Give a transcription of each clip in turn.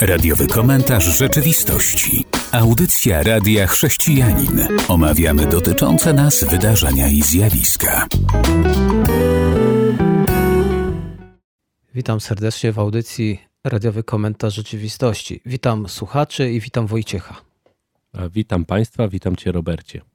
Radiowy komentarz rzeczywistości. Audycja Radia Chrześcijanin. Omawiamy dotyczące nas wydarzenia i zjawiska. Witam serdecznie w audycji Radiowy komentarz rzeczywistości. Witam słuchaczy i witam Wojciecha. A witam Państwa, witam Cię Robercie.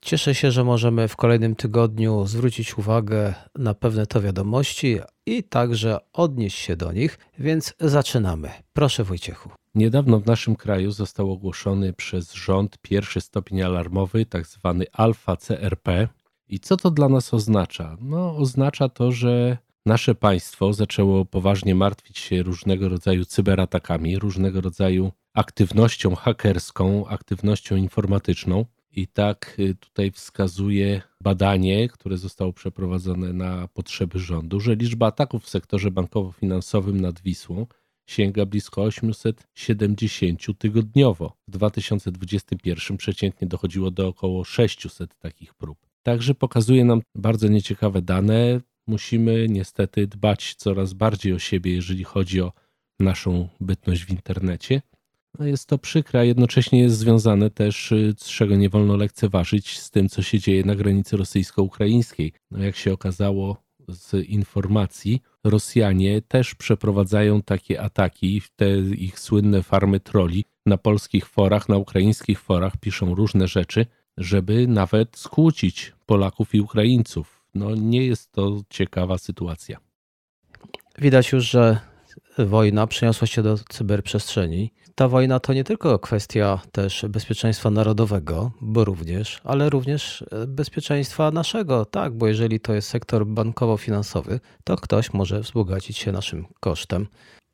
Cieszę się, że możemy w kolejnym tygodniu zwrócić uwagę na pewne to wiadomości i także odnieść się do nich, więc zaczynamy. Proszę Wojciechu. Niedawno w naszym kraju został ogłoszony przez rząd pierwszy stopień alarmowy, tak zwany alfa CRP. I co to dla nas oznacza? No, oznacza to, że nasze państwo zaczęło poważnie martwić się różnego rodzaju cyberatakami, różnego rodzaju aktywnością hakerską, aktywnością informatyczną. I tak y, tutaj wskazuje badanie, które zostało przeprowadzone na potrzeby rządu, że liczba ataków w sektorze bankowo-finansowym nad Wisłą sięga blisko 870 tygodniowo. W 2021 przeciętnie dochodziło do około 600 takich prób. Także pokazuje nam bardzo nieciekawe dane. Musimy niestety dbać coraz bardziej o siebie, jeżeli chodzi o naszą bytność w internecie. No jest to przykre, a jednocześnie jest związane też, y, z czego nie wolno lekceważyć, z tym, co się dzieje na granicy rosyjsko-ukraińskiej. No jak się okazało z informacji, Rosjanie też przeprowadzają takie ataki, te ich słynne farmy troli na polskich forach, na ukraińskich forach piszą różne rzeczy, żeby nawet skłócić Polaków i Ukraińców. No nie jest to ciekawa sytuacja. Widać już, że wojna przeniosła się do cyberprzestrzeni. Ta wojna to nie tylko kwestia też bezpieczeństwa narodowego, bo również, ale również e, bezpieczeństwa naszego, tak, bo jeżeli to jest sektor bankowo-finansowy, to ktoś może wzbogacić się naszym kosztem.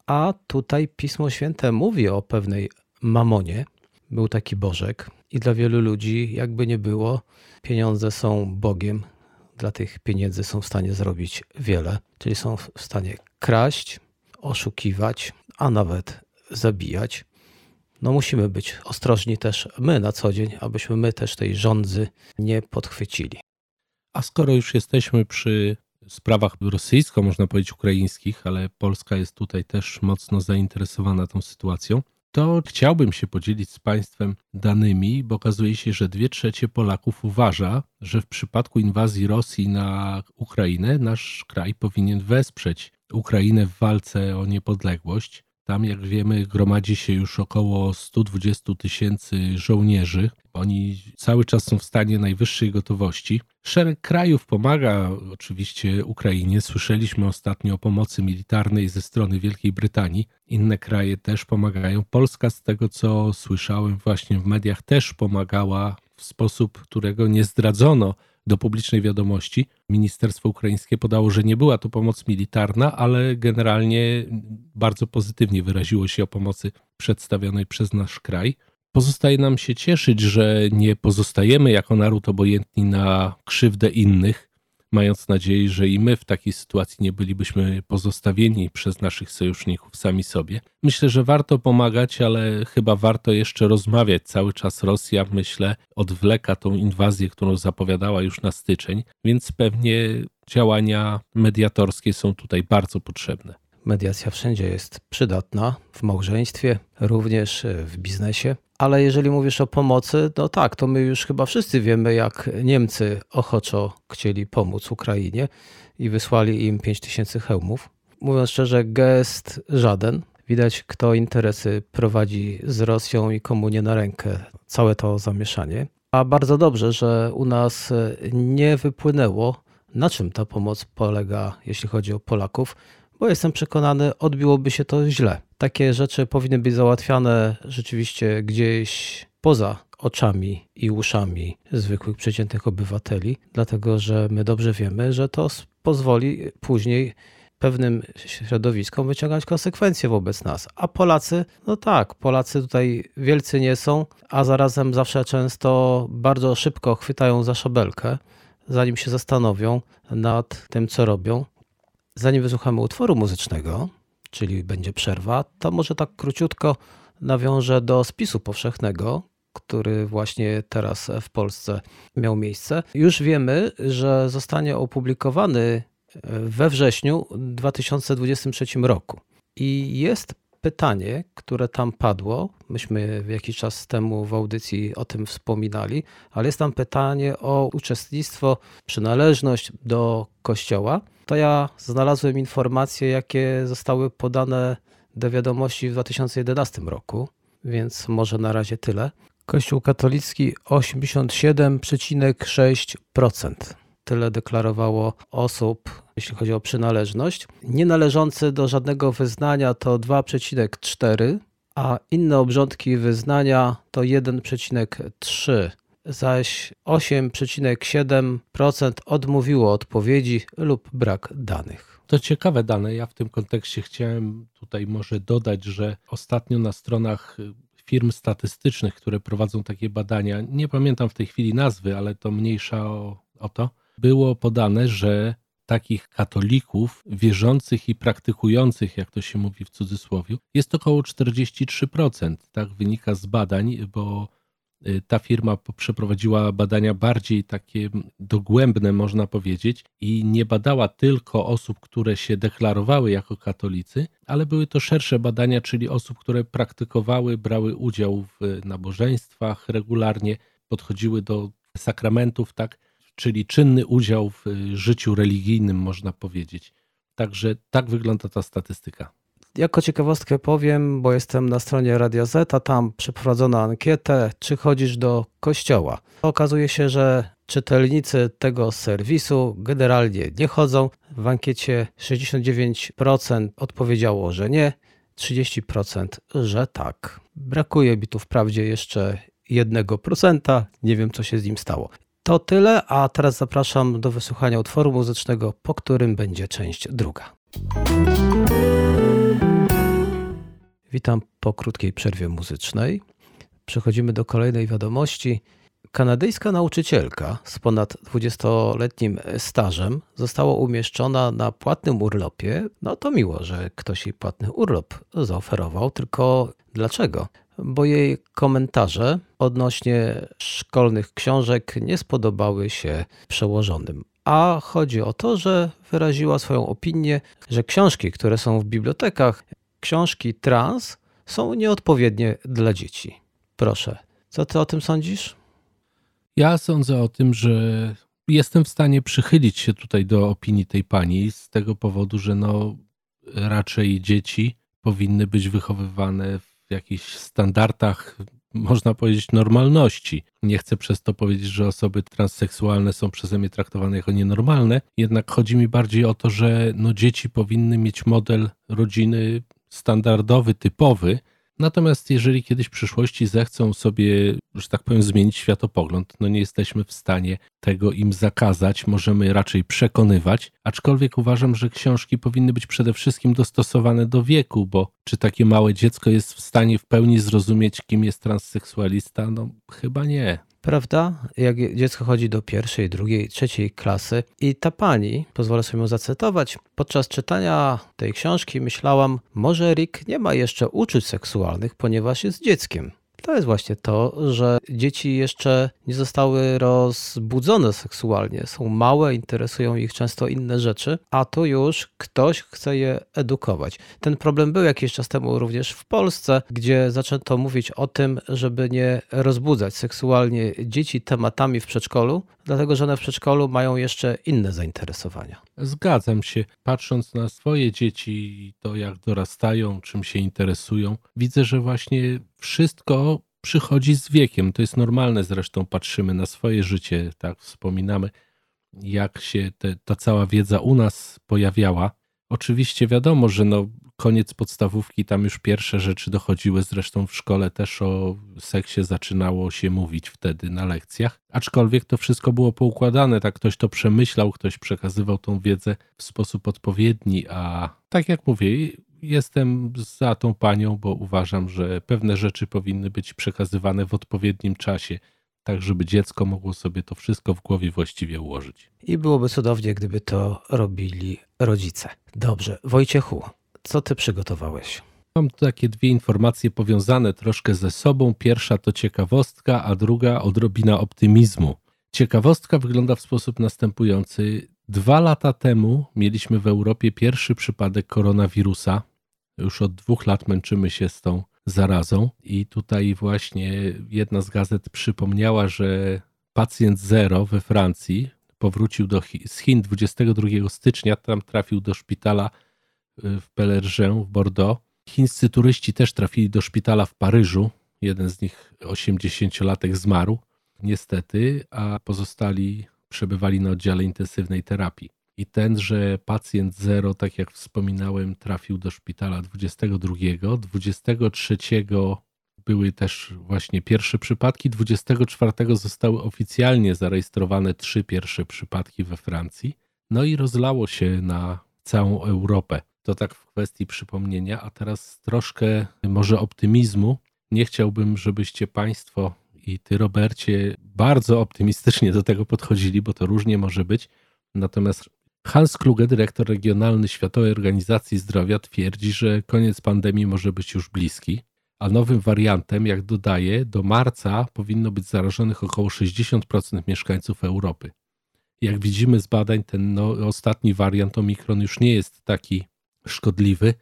A tutaj Pismo Święte mówi o pewnej mamonie. Był taki Bożek i dla wielu ludzi, jakby nie było, pieniądze są Bogiem. Dla tych pieniędzy są w stanie zrobić wiele, czyli są w stanie kraść, oszukiwać, a nawet zabijać. No musimy być ostrożni też my na co dzień, abyśmy my też tej rządzy nie podchwycili. A skoro już jesteśmy przy sprawach rosyjsko, można powiedzieć ukraińskich, ale Polska jest tutaj też mocno zainteresowana tą sytuacją, to chciałbym się podzielić z Państwem danymi, bo okazuje się, że dwie trzecie Polaków uważa, że w przypadku inwazji Rosji na Ukrainę nasz kraj powinien wesprzeć Ukrainę w walce o niepodległość. Tam, jak wiemy, gromadzi się już około 120 tysięcy żołnierzy. Oni cały czas są w stanie najwyższej gotowości. Szereg krajów pomaga oczywiście Ukrainie. Słyszeliśmy ostatnio o pomocy militarnej ze strony Wielkiej Brytanii. Inne kraje też pomagają. Polska, z tego co słyszałem właśnie w mediach, też pomagała w sposób, którego nie zdradzono do publicznej wiadomości. Ministerstwo ukraińskie podało, że nie była to pomoc militarna, ale generalnie bardzo pozytywnie wyraziło się o pomocy przedstawionej przez nasz kraj. Pozostaje nam się cieszyć, że nie pozostajemy jako naród obojętni na krzywdę innych, mając nadzieję, że i my w takiej sytuacji nie bylibyśmy pozostawieni przez naszych sojuszników sami sobie. Myślę, że warto pomagać, ale chyba warto jeszcze rozmawiać. Cały czas Rosja, myślę, odwleka tą inwazję, którą zapowiadała już na styczeń, więc pewnie działania mediatorskie są tutaj bardzo potrzebne. Mediacja wszędzie jest przydatna, w małżeństwie, również w biznesie. Ale jeżeli mówisz o pomocy, no tak, to my już chyba wszyscy wiemy, jak Niemcy ochoczo chcieli pomóc Ukrainie i wysłali im 5000 hełmów. Mówiąc szczerze, gest żaden. Widać, kto interesy prowadzi z Rosją i komu nie na rękę całe to zamieszanie. A bardzo dobrze, że u nas nie wypłynęło, na czym ta pomoc polega, jeśli chodzi o Polaków, bo jestem przekonany, odbiłoby się to źle. Takie rzeczy powinny być załatwiane rzeczywiście gdzieś poza oczami i uszami zwykłych, przeciętnych obywateli, dlatego że my dobrze wiemy, że to pozwoli później pewnym środowiskom wyciągać konsekwencje wobec nas. A Polacy, no tak, Polacy tutaj wielcy nie są, a zarazem zawsze często bardzo szybko chwytają za szabelkę, zanim się zastanowią nad tym, co robią. Zanim wysłuchamy utworu muzycznego, czyli będzie przerwa, to może tak króciutko nawiążę do spisu powszechnego, który właśnie teraz w Polsce miał miejsce. Już wiemy, że zostanie opublikowany we wrześniu 2023 roku. I jest pytanie, które tam padło. Myśmy jakiś czas temu w audycji o tym wspominali, ale jest tam pytanie o uczestnictwo, przynależność do kościoła. To ja znalazłem informacje, jakie zostały podane do wiadomości w 2011 roku, więc może na razie tyle. Kościół katolicki 87,6%. Tyle deklarowało osób, jeśli chodzi o przynależność. Nie należący do żadnego wyznania to 2,4, a inne obrządki wyznania to 1,3 zaś 8,7% odmówiło odpowiedzi lub brak danych. To ciekawe dane. Ja w tym kontekście chciałem tutaj może dodać, że ostatnio na stronach firm statystycznych, które prowadzą takie badania, nie pamiętam w tej chwili nazwy, ale to mniejsza o, o to, było podane, że takich katolików wierzących i praktykujących, jak to się mówi w cudzysłowie, jest około 43%. Tak wynika z badań, bo y, ta firma przeprowadziła badania bardziej takie dogłębne, można powiedzieć, i nie badała tylko osób, które się deklarowały jako katolicy, ale były to szersze badania, czyli osób, które praktykowały, brały udział w nabożeństwach regularnie, podchodziły do sakramentów, tak czyli czynny udział w y, życiu religijnym, można powiedzieć. Także tak wygląda ta statystyka. Jako ciekawostkę powiem, bo jestem na stronie Radia Z, a tam przeprowadzono ankietę, czy chodzisz do kościoła. Okazuje się, że czytelnicy tego serwisu generalnie nie chodzą. W ankiecie 69% odpowiedziało, że nie, 30% że tak. Brakuje mi tu wprawdzie jeszcze 1%, nie wiem co się z nim stało. To tyle, a teraz zapraszam do wysłuchania utworu muzycznego, po którym będzie część druga. Witam po krótkiej przerwie muzycznej. Przechodzimy do kolejnej wiadomości. Kanadyjska nauczycielka z ponad 20-letnim stażem została umieszczona na płatnym urlopie. No to miło, że ktoś jej płatny urlop zaoferował, tylko dlaczego? bo jej komentarze odnośnie szkolnych książek nie spodobały się przełożonym. A chodzi o to, że wyraziła swoją opinię, że książki, które są w bibliotekach, książki trans, są nieodpowiednie dla dzieci. Proszę, co ty o tym sądzisz? Ja sądzę o tym, że jestem w stanie przychylić się tutaj do opinii tej pani z tego powodu, że no raczej dzieci powinny być wychowywane w jakichś standardach, można powiedzieć, normalności. Nie chcę przez to powiedzieć, że osoby transseksualne są przeze mnie traktowane jako nienormalne, jednak chodzi mi bardziej o to, że no, dzieci powinny mieć model rodziny standardowy, typowy, Natomiast jeżeli kiedyś w przyszłości zechcą sobie, że tak powiem, zmienić światopogląd, no nie jesteśmy w stanie tego im zakazać, możemy raczej przekonywać, aczkolwiek uważam, że książki powinny być przede wszystkim dostosowane do wieku, bo czy takie małe dziecko jest w stanie w pełni zrozumieć, kim jest transseksualista? No chyba nie prawda? Jak dziecko chodzi do pierwszej, drugiej, trzeciej klasy i ta pani, pozwolę sobie ją zacytować, podczas czytania tej książki myślałam, może Rick nie ma jeszcze uczuć seksualnych, ponieważ jest dzieckiem. To jest właśnie to, że dzieci jeszcze nie zostały rozbudzone seksualnie, są małe, interesują ich często inne rzeczy, a tu już ktoś chce je edukować. Ten problem był jakiś czas temu również w Polsce, gdzie zaczęto mówić o tym, żeby nie rozbudzać seksualnie dzieci tematami w przedszkolu, dlatego że one w przedszkolu mają jeszcze inne zainteresowania. Zgadzam się. Patrząc na swoje dzieci i to, jak dorastają, czym się interesują, widzę, że właśnie wszystko przychodzi z wiekiem. To jest normalne zresztą, patrzymy na swoje życie, tak wspominamy, jak się te, ta cała wiedza u nas pojawiała. Oczywiście wiadomo, że no, koniec podstawówki, tam już pierwsze rzeczy dochodziły, zresztą w szkole też o seksie zaczynało się mówić wtedy na lekcjach, aczkolwiek to wszystko było poukładane, tak ktoś to przemyślał, ktoś przekazywał tą wiedzę w sposób odpowiedni, a tak jak mówię, jestem za tą panią, bo uważam, że pewne rzeczy powinny być przekazywane w odpowiednim czasie, tak żeby dziecko mogło sobie to wszystko w głowie właściwie ułożyć. I byłoby cudownie, gdyby to robili rodzice. Dobrze, Wojciechu, co ty przygotowałeś? Mam takie dwie informacje powiązane troszkę ze sobą. Pierwsza to ciekawostka, a druga odrobina optymizmu. Ciekawostka wygląda w sposób następujący. Dwa lata temu mieliśmy w Europie pierwszy przypadek koronawirusa Już od dwóch lat męczymy się z tą zarazą i tutaj właśnie jedna z gazet przypomniała, że pacjent zero we Francji powrócił do, z Chin 22 stycznia, tam trafił do szpitala y, w Pelergę w Bordeaux. Chińscy turyści też trafili do szpitala w Paryżu. Jeden z nich, 80-latek, zmarł niestety, a pozostali przebywali na oddziale intensywnej terapii. I tenże pacjent zero, tak jak wspominałem, trafił do szpitala 22, 23 były też właśnie pierwsze przypadki, 24 zostały oficjalnie zarejestrowane trzy pierwsze przypadki we Francji. No i rozlało się na całą Europę. To tak w kwestii przypomnienia, a teraz troszkę może optymizmu. Nie chciałbym, żebyście Państwo i Ty, Robercie, bardzo optymistycznie do tego podchodzili, bo to różnie może być. Natomiast Hans Kluge, dyrektor regionalny Światowej Organizacji Zdrowia, twierdzi, że koniec pandemii może być już bliski, a nowym wariantem, jak dodaje, do marca powinno być zarażonych około 60% mieszkańców Europy. Jak widzimy z badań, ten no, ostatni wariant Omikron już nie jest taki szkodliwy,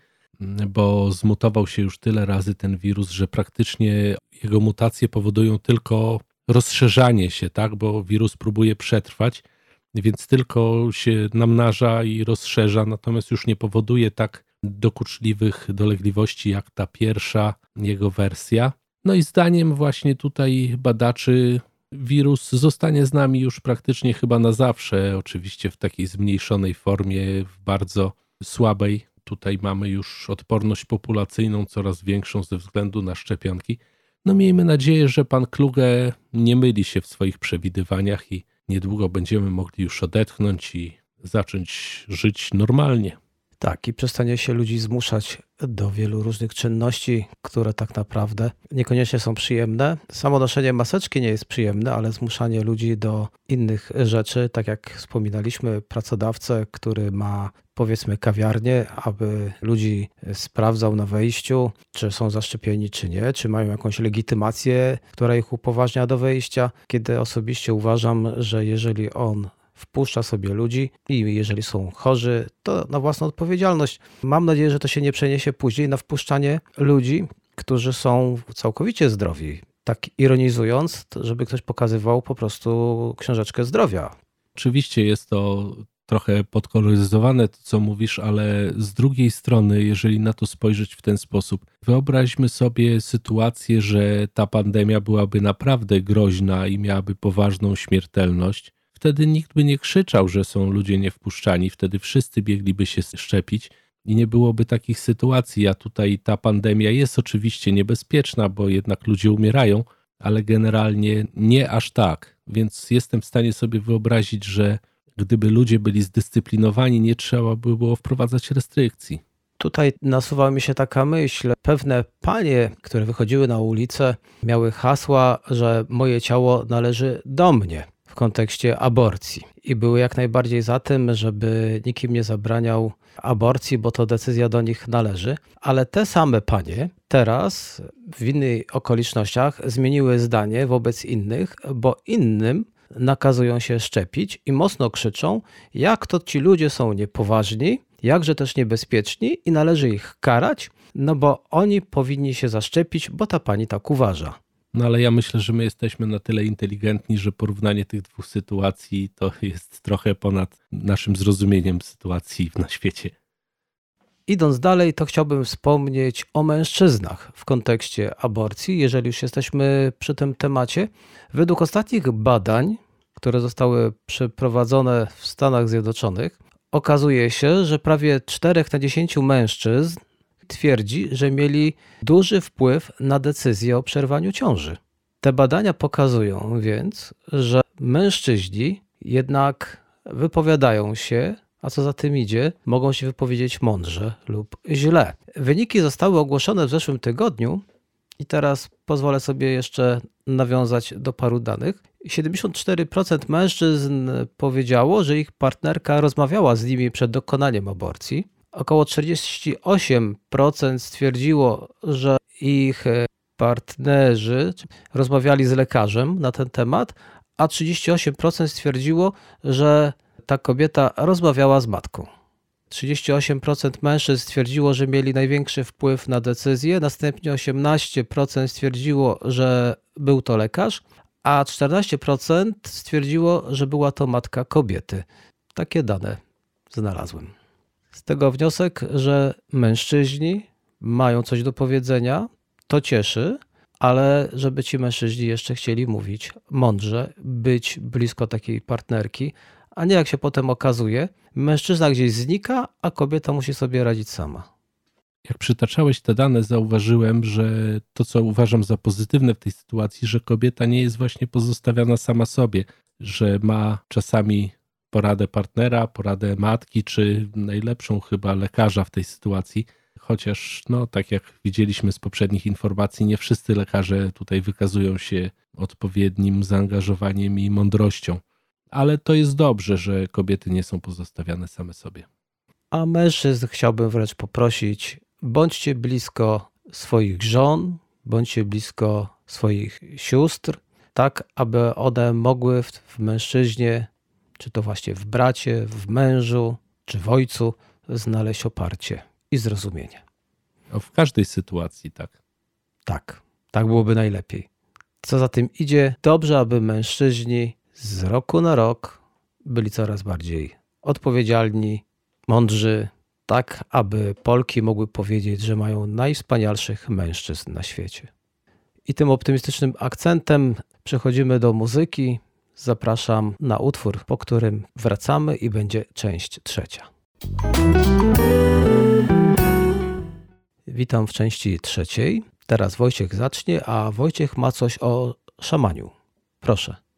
bo zmutował się już tyle razy ten wirus, że praktycznie jego mutacje powodują tylko rozszerzanie się, tak, bo wirus próbuje przetrwać więc tylko się namnaża i rozszerza, natomiast już nie powoduje tak dokuczliwych dolegliwości jak ta pierwsza jego wersja. No i zdaniem właśnie tutaj badaczy wirus zostanie z nami już praktycznie chyba na zawsze, oczywiście w takiej zmniejszonej formie, w bardzo słabej. Tutaj mamy już odporność populacyjną coraz większą ze względu na szczepionki. No miejmy nadzieję, że pan Kluge nie myli się w swoich przewidywaniach i niedługo będziemy mogli już odetchnąć i zacząć żyć normalnie. Tak, i przestanie się ludzi zmuszać do wielu różnych czynności, które tak naprawdę niekoniecznie są przyjemne. Samo noszenie maseczki nie jest przyjemne, ale zmuszanie ludzi do innych rzeczy, tak jak wspominaliśmy, pracodawcę, który ma powiedzmy kawiarnię, aby ludzi sprawdzał na wejściu, czy są zaszczepieni, czy nie, czy mają jakąś legitymację, która ich upoważnia do wejścia, kiedy osobiście uważam, że jeżeli on wpuszcza sobie ludzi i jeżeli są chorzy, to na własną odpowiedzialność. Mam nadzieję, że to się nie przeniesie później na wpuszczanie ludzi, którzy są całkowicie zdrowi. Tak ironizując, żeby ktoś pokazywał po prostu książeczkę zdrowia. Oczywiście jest to trochę podkoloryzowane to, co mówisz, ale z drugiej strony, jeżeli na to spojrzeć w ten sposób, wyobraźmy sobie sytuację, że ta pandemia byłaby naprawdę groźna i miałaby poważną śmiertelność wtedy nikt by nie krzyczał, że są ludzie niewpuszczani, wtedy wszyscy biegliby się szczepić i nie byłoby takich sytuacji. A tutaj ta pandemia jest oczywiście niebezpieczna, bo jednak ludzie umierają, ale generalnie nie aż tak. Więc jestem w stanie sobie wyobrazić, że gdyby ludzie byli zdyscyplinowani, nie trzeba by było wprowadzać restrykcji. Tutaj nasuwa mi się taka myśl. Pewne panie, które wychodziły na ulicę, miały hasła, że moje ciało należy do mnie w kontekście aborcji i były jak najbardziej za tym, żeby nikim nie zabraniał aborcji, bo to decyzja do nich należy. Ale te same panie teraz w innych okolicznościach zmieniły zdanie wobec innych, bo innym nakazują się szczepić i mocno krzyczą, jak to ci ludzie są niepoważni, jakże też niebezpieczni i należy ich karać, no bo oni powinni się zaszczepić, bo ta pani tak uważa. No ale ja myślę, że my jesteśmy na tyle inteligentni, że porównanie tych dwóch sytuacji to jest trochę ponad naszym zrozumieniem sytuacji na świecie. Idąc dalej, to chciałbym wspomnieć o mężczyznach w kontekście aborcji, jeżeli już jesteśmy przy tym temacie. Według ostatnich badań, które zostały przeprowadzone w Stanach Zjednoczonych, okazuje się, że prawie 4 na 10 mężczyzn twierdzi, że mieli duży wpływ na decyzję o przerwaniu ciąży. Te badania pokazują więc, że mężczyźni jednak wypowiadają się, a co za tym idzie, mogą się wypowiedzieć mądrze lub źle. Wyniki zostały ogłoszone w zeszłym tygodniu i teraz pozwolę sobie jeszcze nawiązać do paru danych. 74% mężczyzn powiedziało, że ich partnerka rozmawiała z nimi przed dokonaniem aborcji około 48% stwierdziło, że ich partnerzy rozmawiali z lekarzem na ten temat, a 38% stwierdziło, że ta kobieta rozmawiała z matką. 38% mężczyzn stwierdziło, że mieli największy wpływ na decyzję, następnie 18% stwierdziło, że był to lekarz, a 14% stwierdziło, że była to matka kobiety. Takie dane znalazłem. Z tego wniosek, że mężczyźni mają coś do powiedzenia, to cieszy, ale żeby ci mężczyźni jeszcze chcieli mówić mądrze, być blisko takiej partnerki, a nie jak się potem okazuje, mężczyzna gdzieś znika, a kobieta musi sobie radzić sama. Jak przytaczałeś te dane, zauważyłem, że to, co uważam za pozytywne w tej sytuacji, że kobieta nie jest właśnie pozostawiona sama sobie, że ma czasami poradę partnera, poradę matki, czy najlepszą chyba lekarza w tej sytuacji. Chociaż, no, tak jak widzieliśmy z poprzednich informacji, nie wszyscy lekarze tutaj wykazują się odpowiednim zaangażowaniem i mądrością. Ale to jest dobrze, że kobiety nie są pozostawiane same sobie. A mężczyzn chciałbym wręcz poprosić, bądźcie blisko swoich żon, bądźcie blisko swoich sióstr, tak aby one mogły w, w mężczyźnie czy to właśnie w bracie, w mężu, czy w ojcu, znaleźć oparcie i zrozumienie. O, w każdej sytuacji, tak. Tak, tak byłoby najlepiej. Co za tym idzie, dobrze, aby mężczyźni z roku na rok byli coraz bardziej odpowiedzialni, mądrzy, tak aby Polki mogły powiedzieć, że mają najwspanialszych mężczyzn na świecie. I tym optymistycznym akcentem przechodzimy do muzyki zapraszam na utwór, po którym wracamy i będzie część trzecia. Witam w części trzeciej. Teraz Wojciech zacznie, a Wojciech ma coś o szamaniu. Proszę.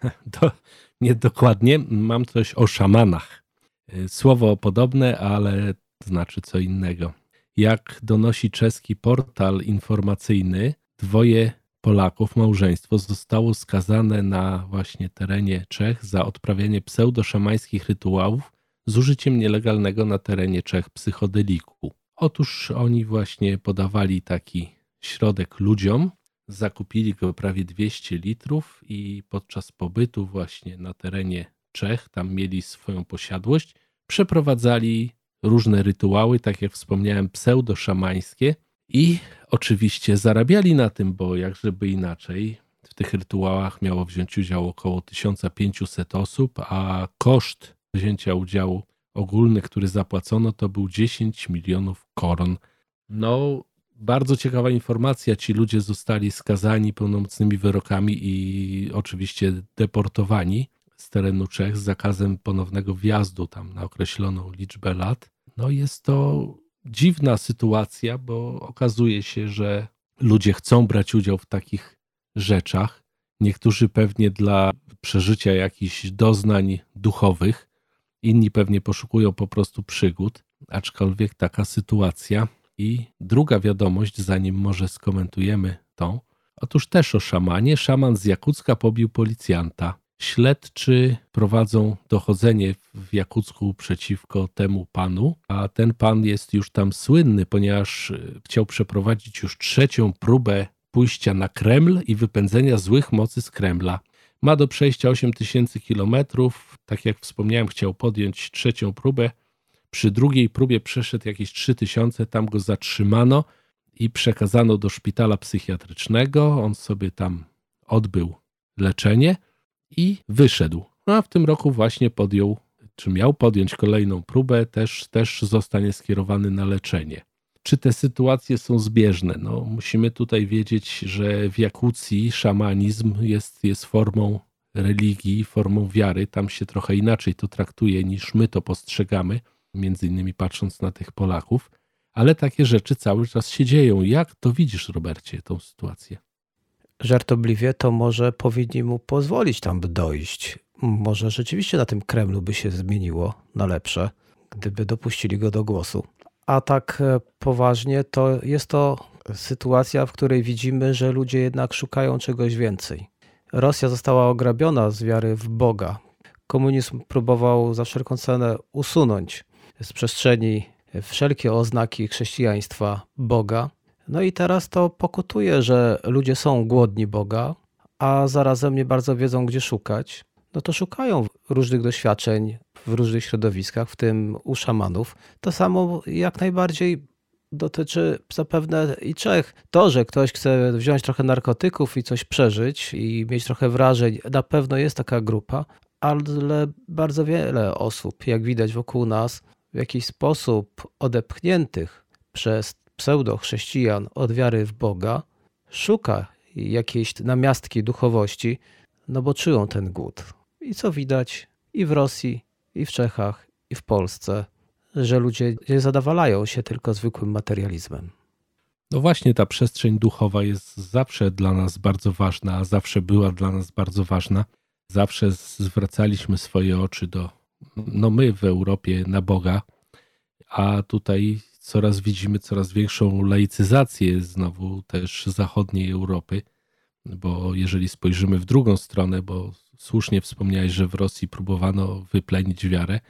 To niedokładnie. Mam coś o szamanach. Słowo podobne, ale znaczy co innego. Jak donosi czeski portal informacyjny, dwoje Polaków małżeństwo zostało skazane na właśnie terenie Czech za odprawianie pseudoszamańskich rytuałów z użyciem nielegalnego na terenie Czech psychodeliku. Otóż oni właśnie podawali taki środek ludziom, zakupili go prawie 200 litrów i podczas pobytu właśnie na terenie Czech, tam mieli swoją posiadłość, przeprowadzali różne rytuały, tak jak wspomniałem, pseudoszamańskie, i oczywiście zarabiali na tym, bo jakżeby inaczej, w tych rytuałach miało wziąć udział około 1500 osób, a koszt wzięcia udziału ogólny, który zapłacono, to był 10 milionów koron. No, bardzo ciekawa informacja. Ci ludzie zostali skazani pełnomocnymi wyrokami i oczywiście deportowani z terenu Czech z zakazem ponownego wjazdu tam na określoną liczbę lat. No, jest to dziwna sytuacja, bo okazuje się, że ludzie chcą brać udział w takich rzeczach. Niektórzy pewnie dla przeżycia jakichś doznań duchowych, inni pewnie poszukują po prostu przygód, aczkolwiek taka sytuacja. I druga wiadomość, zanim może skomentujemy tą. Otóż też o szamanie. Szaman z Jakucka pobił policjanta. Śledczy prowadzą dochodzenie w Jakucku przeciwko temu panu, a ten pan jest już tam słynny, ponieważ e, chciał przeprowadzić już trzecią próbę pójścia na Kreml i wypędzenia złych mocy z Kremla. Ma do przejścia 8 tysięcy kilometrów. Tak jak wspomniałem, chciał podjąć trzecią próbę. Przy drugiej próbie przeszedł jakieś 3 tysiące, tam go zatrzymano i przekazano do szpitala psychiatrycznego. On sobie tam odbył leczenie i wyszedł. No, a w tym roku właśnie podjął, czy miał podjąć kolejną próbę, też, też zostanie skierowany na leczenie. Czy te sytuacje są zbieżne? No, musimy tutaj wiedzieć, że w Jakucji szamanizm jest, jest formą religii, formą wiary. Tam się trochę inaczej to traktuje niż my to postrzegamy, między innymi patrząc na tych Polaków. Ale takie rzeczy cały czas się dzieją. Jak to widzisz, Robercie, tą sytuację? żartobliwie, to może powinni mu pozwolić tam dojść. Może rzeczywiście na tym Kremlu by się zmieniło na lepsze, gdyby dopuścili go do głosu. A tak e, poważnie, to jest to sytuacja, w której widzimy, że ludzie jednak szukają czegoś więcej. Rosja została ograbiona z wiary w Boga. Komunizm próbował za wszelką cenę usunąć z przestrzeni wszelkie oznaki chrześcijaństwa Boga. No i teraz to pokutuje, że ludzie są głodni Boga, a zarazem nie bardzo wiedzą, gdzie szukać. No to szukają różnych doświadczeń w różnych środowiskach, w tym u szamanów. To samo jak najbardziej dotyczy zapewne i Czech. To, że ktoś chce wziąć trochę narkotyków i coś przeżyć i mieć trochę wrażeń, na pewno jest taka grupa, ale bardzo wiele osób, jak widać wokół nas, w jakiś sposób odepchniętych przez pseudo-chrześcijan od wiary w Boga, szuka jakiejś namiastki duchowości, no bo czują ten głód. I co widać i w Rosji, i w Czechach, i w Polsce, że ludzie nie zadawalają się tylko zwykłym materializmem. No właśnie, ta przestrzeń duchowa jest zawsze dla nas bardzo ważna, a zawsze była dla nas bardzo ważna. Zawsze zwracaliśmy swoje oczy do, no my w Europie, na Boga, a tutaj coraz widzimy coraz większą laicyzację znowu też zachodniej Europy, bo jeżeli spojrzymy w drugą stronę, bo słusznie wspomniałeś, że w Rosji próbowano wyplenić wiarę,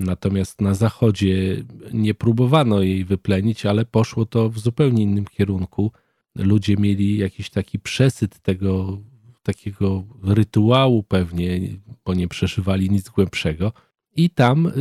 natomiast na zachodzie nie próbowano jej wyplenić, ale poszło to w zupełnie innym kierunku. Ludzie mieli jakiś taki przesyt tego takiego rytuału pewnie, bo nie przeżywali nic głębszego i tam y,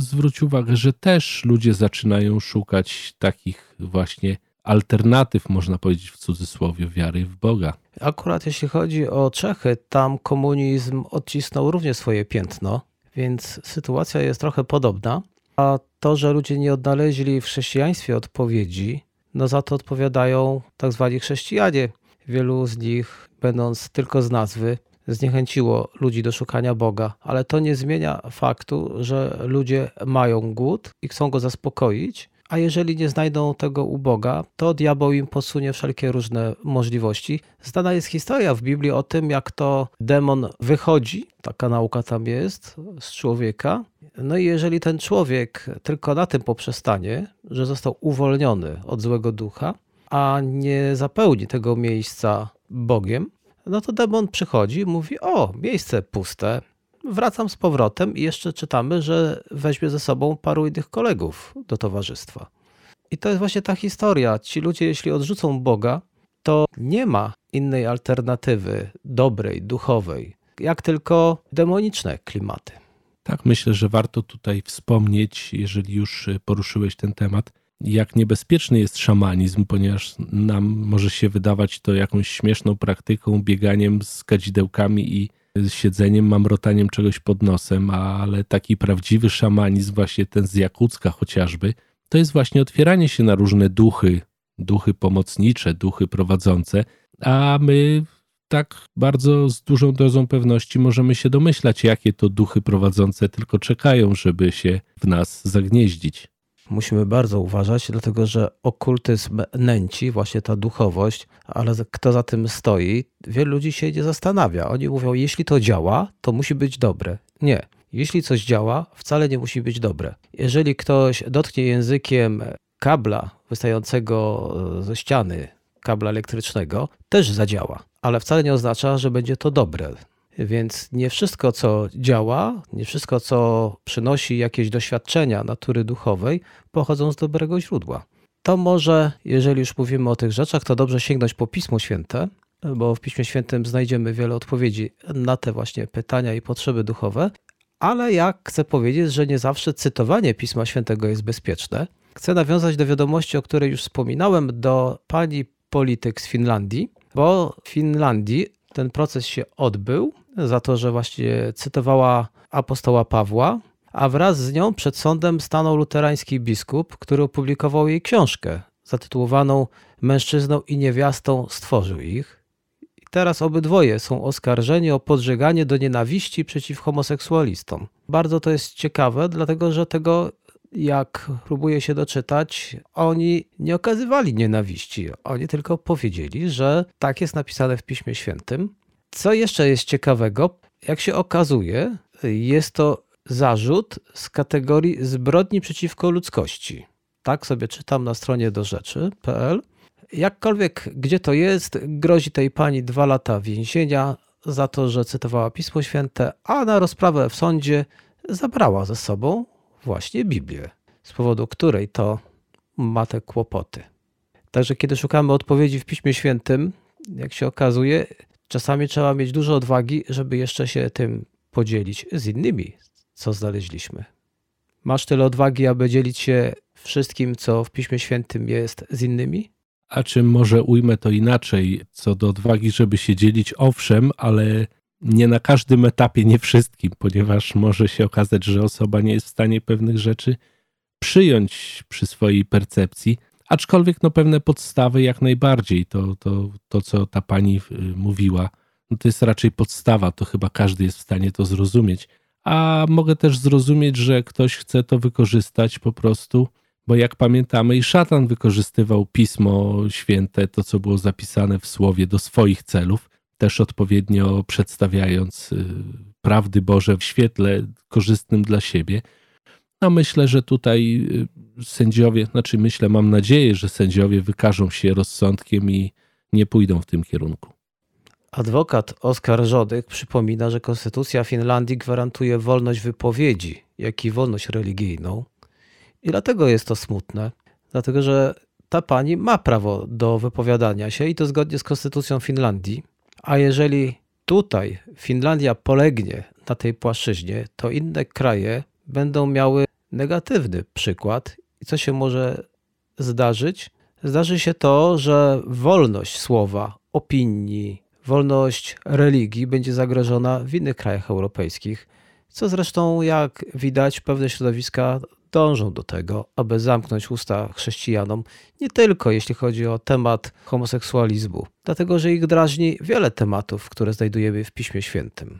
zwróć uwagę, że też ludzie zaczynają szukać takich właśnie alternatyw, można powiedzieć w cudzysłowie, wiary w Boga. Akurat jeśli chodzi o Czechy, tam komunizm odcisnął również swoje piętno, więc sytuacja jest trochę podobna. A to, że ludzie nie odnaleźli w chrześcijaństwie odpowiedzi, no za to odpowiadają tak zwani chrześcijanie. Wielu z nich, będąc tylko z nazwy, zniechęciło ludzi do szukania Boga, ale to nie zmienia faktu, że ludzie mają głód i chcą go zaspokoić, a jeżeli nie znajdą tego u Boga, to diabeł im posunie wszelkie różne możliwości. Znana jest historia w Biblii o tym, jak to demon wychodzi, taka nauka tam jest, z człowieka. No i jeżeli ten człowiek tylko na tym poprzestanie, że został uwolniony od złego ducha, a nie zapełni tego miejsca Bogiem, no to demon przychodzi mówi: O, miejsce puste. Wracam z powrotem i jeszcze czytamy, że weźmie ze sobą paru innych kolegów do towarzystwa. I to jest właśnie ta historia. Ci ludzie, jeśli odrzucą Boga, to nie ma innej alternatywy dobrej, duchowej, jak tylko demoniczne klimaty. Tak, myślę, że warto tutaj wspomnieć, jeżeli już poruszyłeś ten temat, jak niebezpieczny jest szamanizm, ponieważ nam może się wydawać to jakąś śmieszną praktyką, bieganiem z kadzidełkami i siedzeniem, mamrotaniem czegoś pod nosem, ale taki prawdziwy szamanizm, właśnie ten z Jakucka chociażby, to jest właśnie otwieranie się na różne duchy, duchy pomocnicze, duchy prowadzące, a my tak bardzo z dużą dozą pewności możemy się domyślać, jakie to duchy prowadzące tylko czekają, żeby się w nas zagnieździć musimy bardzo uważać, dlatego że okultyzm nęci, właśnie ta duchowość, ale kto za tym stoi, wielu ludzi się nie zastanawia. Oni mówią, jeśli to działa, to musi być dobre. Nie. Jeśli coś działa, wcale nie musi być dobre. Jeżeli ktoś dotknie językiem kabla wystającego ze ściany, kabla elektrycznego, też zadziała, ale wcale nie oznacza, że będzie to dobre. Więc nie wszystko, co działa, nie wszystko, co przynosi jakieś doświadczenia natury duchowej, pochodzą z dobrego źródła. To może, jeżeli już mówimy o tych rzeczach, to dobrze sięgnąć po Pismo Święte, bo w Piśmie Świętym znajdziemy wiele odpowiedzi na te właśnie pytania i potrzeby duchowe. Ale ja chcę powiedzieć, że nie zawsze cytowanie Pisma Świętego jest bezpieczne. Chcę nawiązać do wiadomości, o której już wspominałem, do pani polityk z Finlandii, bo w Finlandii ten proces się odbył za to, że właśnie cytowała apostoła Pawła, a wraz z nią przed sądem stanął luterański biskup, który opublikował jej książkę zatytułowaną Mężczyzną i niewiastą stworzył ich. I teraz obydwoje są oskarżeni o podżeganie do nienawiści przeciw homoseksualistom. Bardzo to jest ciekawe, dlatego że tego jak próbuję się doczytać, oni nie okazywali nienawiści. Oni tylko powiedzieli, że tak jest napisane w Piśmie Świętym. Co jeszcze jest ciekawego, jak się okazuje, jest to zarzut z kategorii zbrodni przeciwko ludzkości. Tak sobie czytam na stronie do rzeczy.pl. Jakkolwiek, gdzie to jest, grozi tej pani dwa lata więzienia za to, że cytowała Pismo Święte, a na rozprawę w sądzie zabrała ze sobą właśnie Biblię, z powodu której to ma te kłopoty. Także kiedy szukamy odpowiedzi w Piśmie Świętym, jak się okazuje, czasami trzeba mieć dużo odwagi, żeby jeszcze się tym podzielić z innymi, co znaleźliśmy. Masz tyle odwagi, aby dzielić się wszystkim, co w Piśmie Świętym jest z innymi? A czy może ujmę to inaczej, co do odwagi, żeby się dzielić, owszem, ale nie na każdym etapie, nie wszystkim, ponieważ może się okazać, że osoba nie jest w stanie pewnych rzeczy przyjąć przy swojej percepcji, aczkolwiek no pewne podstawy jak najbardziej, to, to, to co ta pani y, mówiła, no to jest raczej podstawa, to chyba każdy jest w stanie to zrozumieć. A mogę też zrozumieć, że ktoś chce to wykorzystać po prostu, bo jak pamiętamy, i szatan wykorzystywał pismo święte, to co było zapisane w słowie, do swoich celów, też odpowiednio przedstawiając y, prawdy Boże w świetle korzystnym dla siebie. A myślę, że tutaj y, sędziowie, znaczy myślę, mam nadzieję, że sędziowie wykażą się rozsądkiem i nie pójdą w tym kierunku. Adwokat Oskar Żodek przypomina, że Konstytucja Finlandii gwarantuje wolność wypowiedzi, jak i wolność religijną. I dlatego jest to smutne, dlatego że ta pani ma prawo do wypowiadania się i to zgodnie z Konstytucją Finlandii. A jeżeli tutaj Finlandia polegnie na tej płaszczyźnie, to inne kraje będą miały negatywny przykład. I co się może zdarzyć? Zdarzy się to, że wolność słowa, opinii, wolność religii będzie zagrożona w innych krajach europejskich, co zresztą, jak widać, pewne środowiska dążą do tego, aby zamknąć usta chrześcijanom, nie tylko jeśli chodzi o temat homoseksualizmu, dlatego że ich drażni wiele tematów, które znajdujemy w Piśmie Świętym.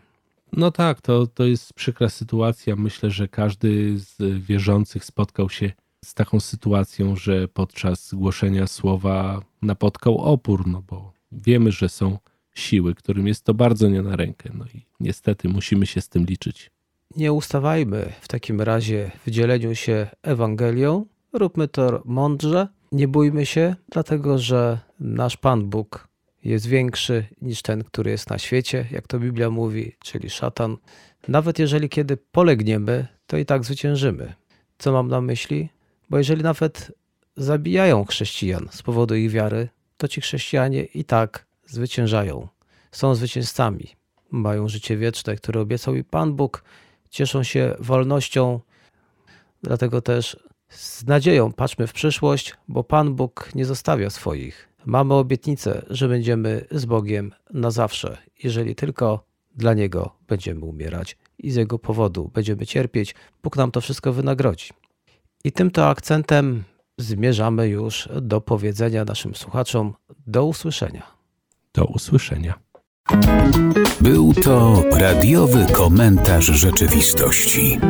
No tak, to, to jest przykra sytuacja. Myślę, że każdy z wierzących spotkał się z taką sytuacją, że podczas głoszenia słowa napotkał opór, no bo wiemy, że są siły, którym jest to bardzo nie na rękę. No i niestety musimy się z tym liczyć. Nie ustawajmy w takim razie w dzieleniu się Ewangelią. Róbmy to mądrze. Nie bójmy się, dlatego że nasz Pan Bóg jest większy niż ten, który jest na świecie, jak to Biblia mówi, czyli szatan. Nawet jeżeli kiedy polegniemy, to i tak zwyciężymy. Co mam na myśli? Bo jeżeli nawet zabijają chrześcijan z powodu ich wiary, to ci chrześcijanie i tak zwyciężają. Są zwycięzcami. Mają życie wieczne, które obiecał i Pan Bóg. Cieszą się wolnością. Dlatego też z nadzieją patrzmy w przyszłość, bo Pan Bóg nie zostawia swoich. Mamy obietnicę, że będziemy z Bogiem na zawsze, jeżeli tylko dla Niego będziemy umierać i z Jego powodu będziemy cierpieć. Bóg nam to wszystko wynagrodzi. I tymto akcentem zmierzamy już do powiedzenia naszym słuchaczom do usłyszenia. Do usłyszenia. Był to radiowy komentarz rzeczywistości.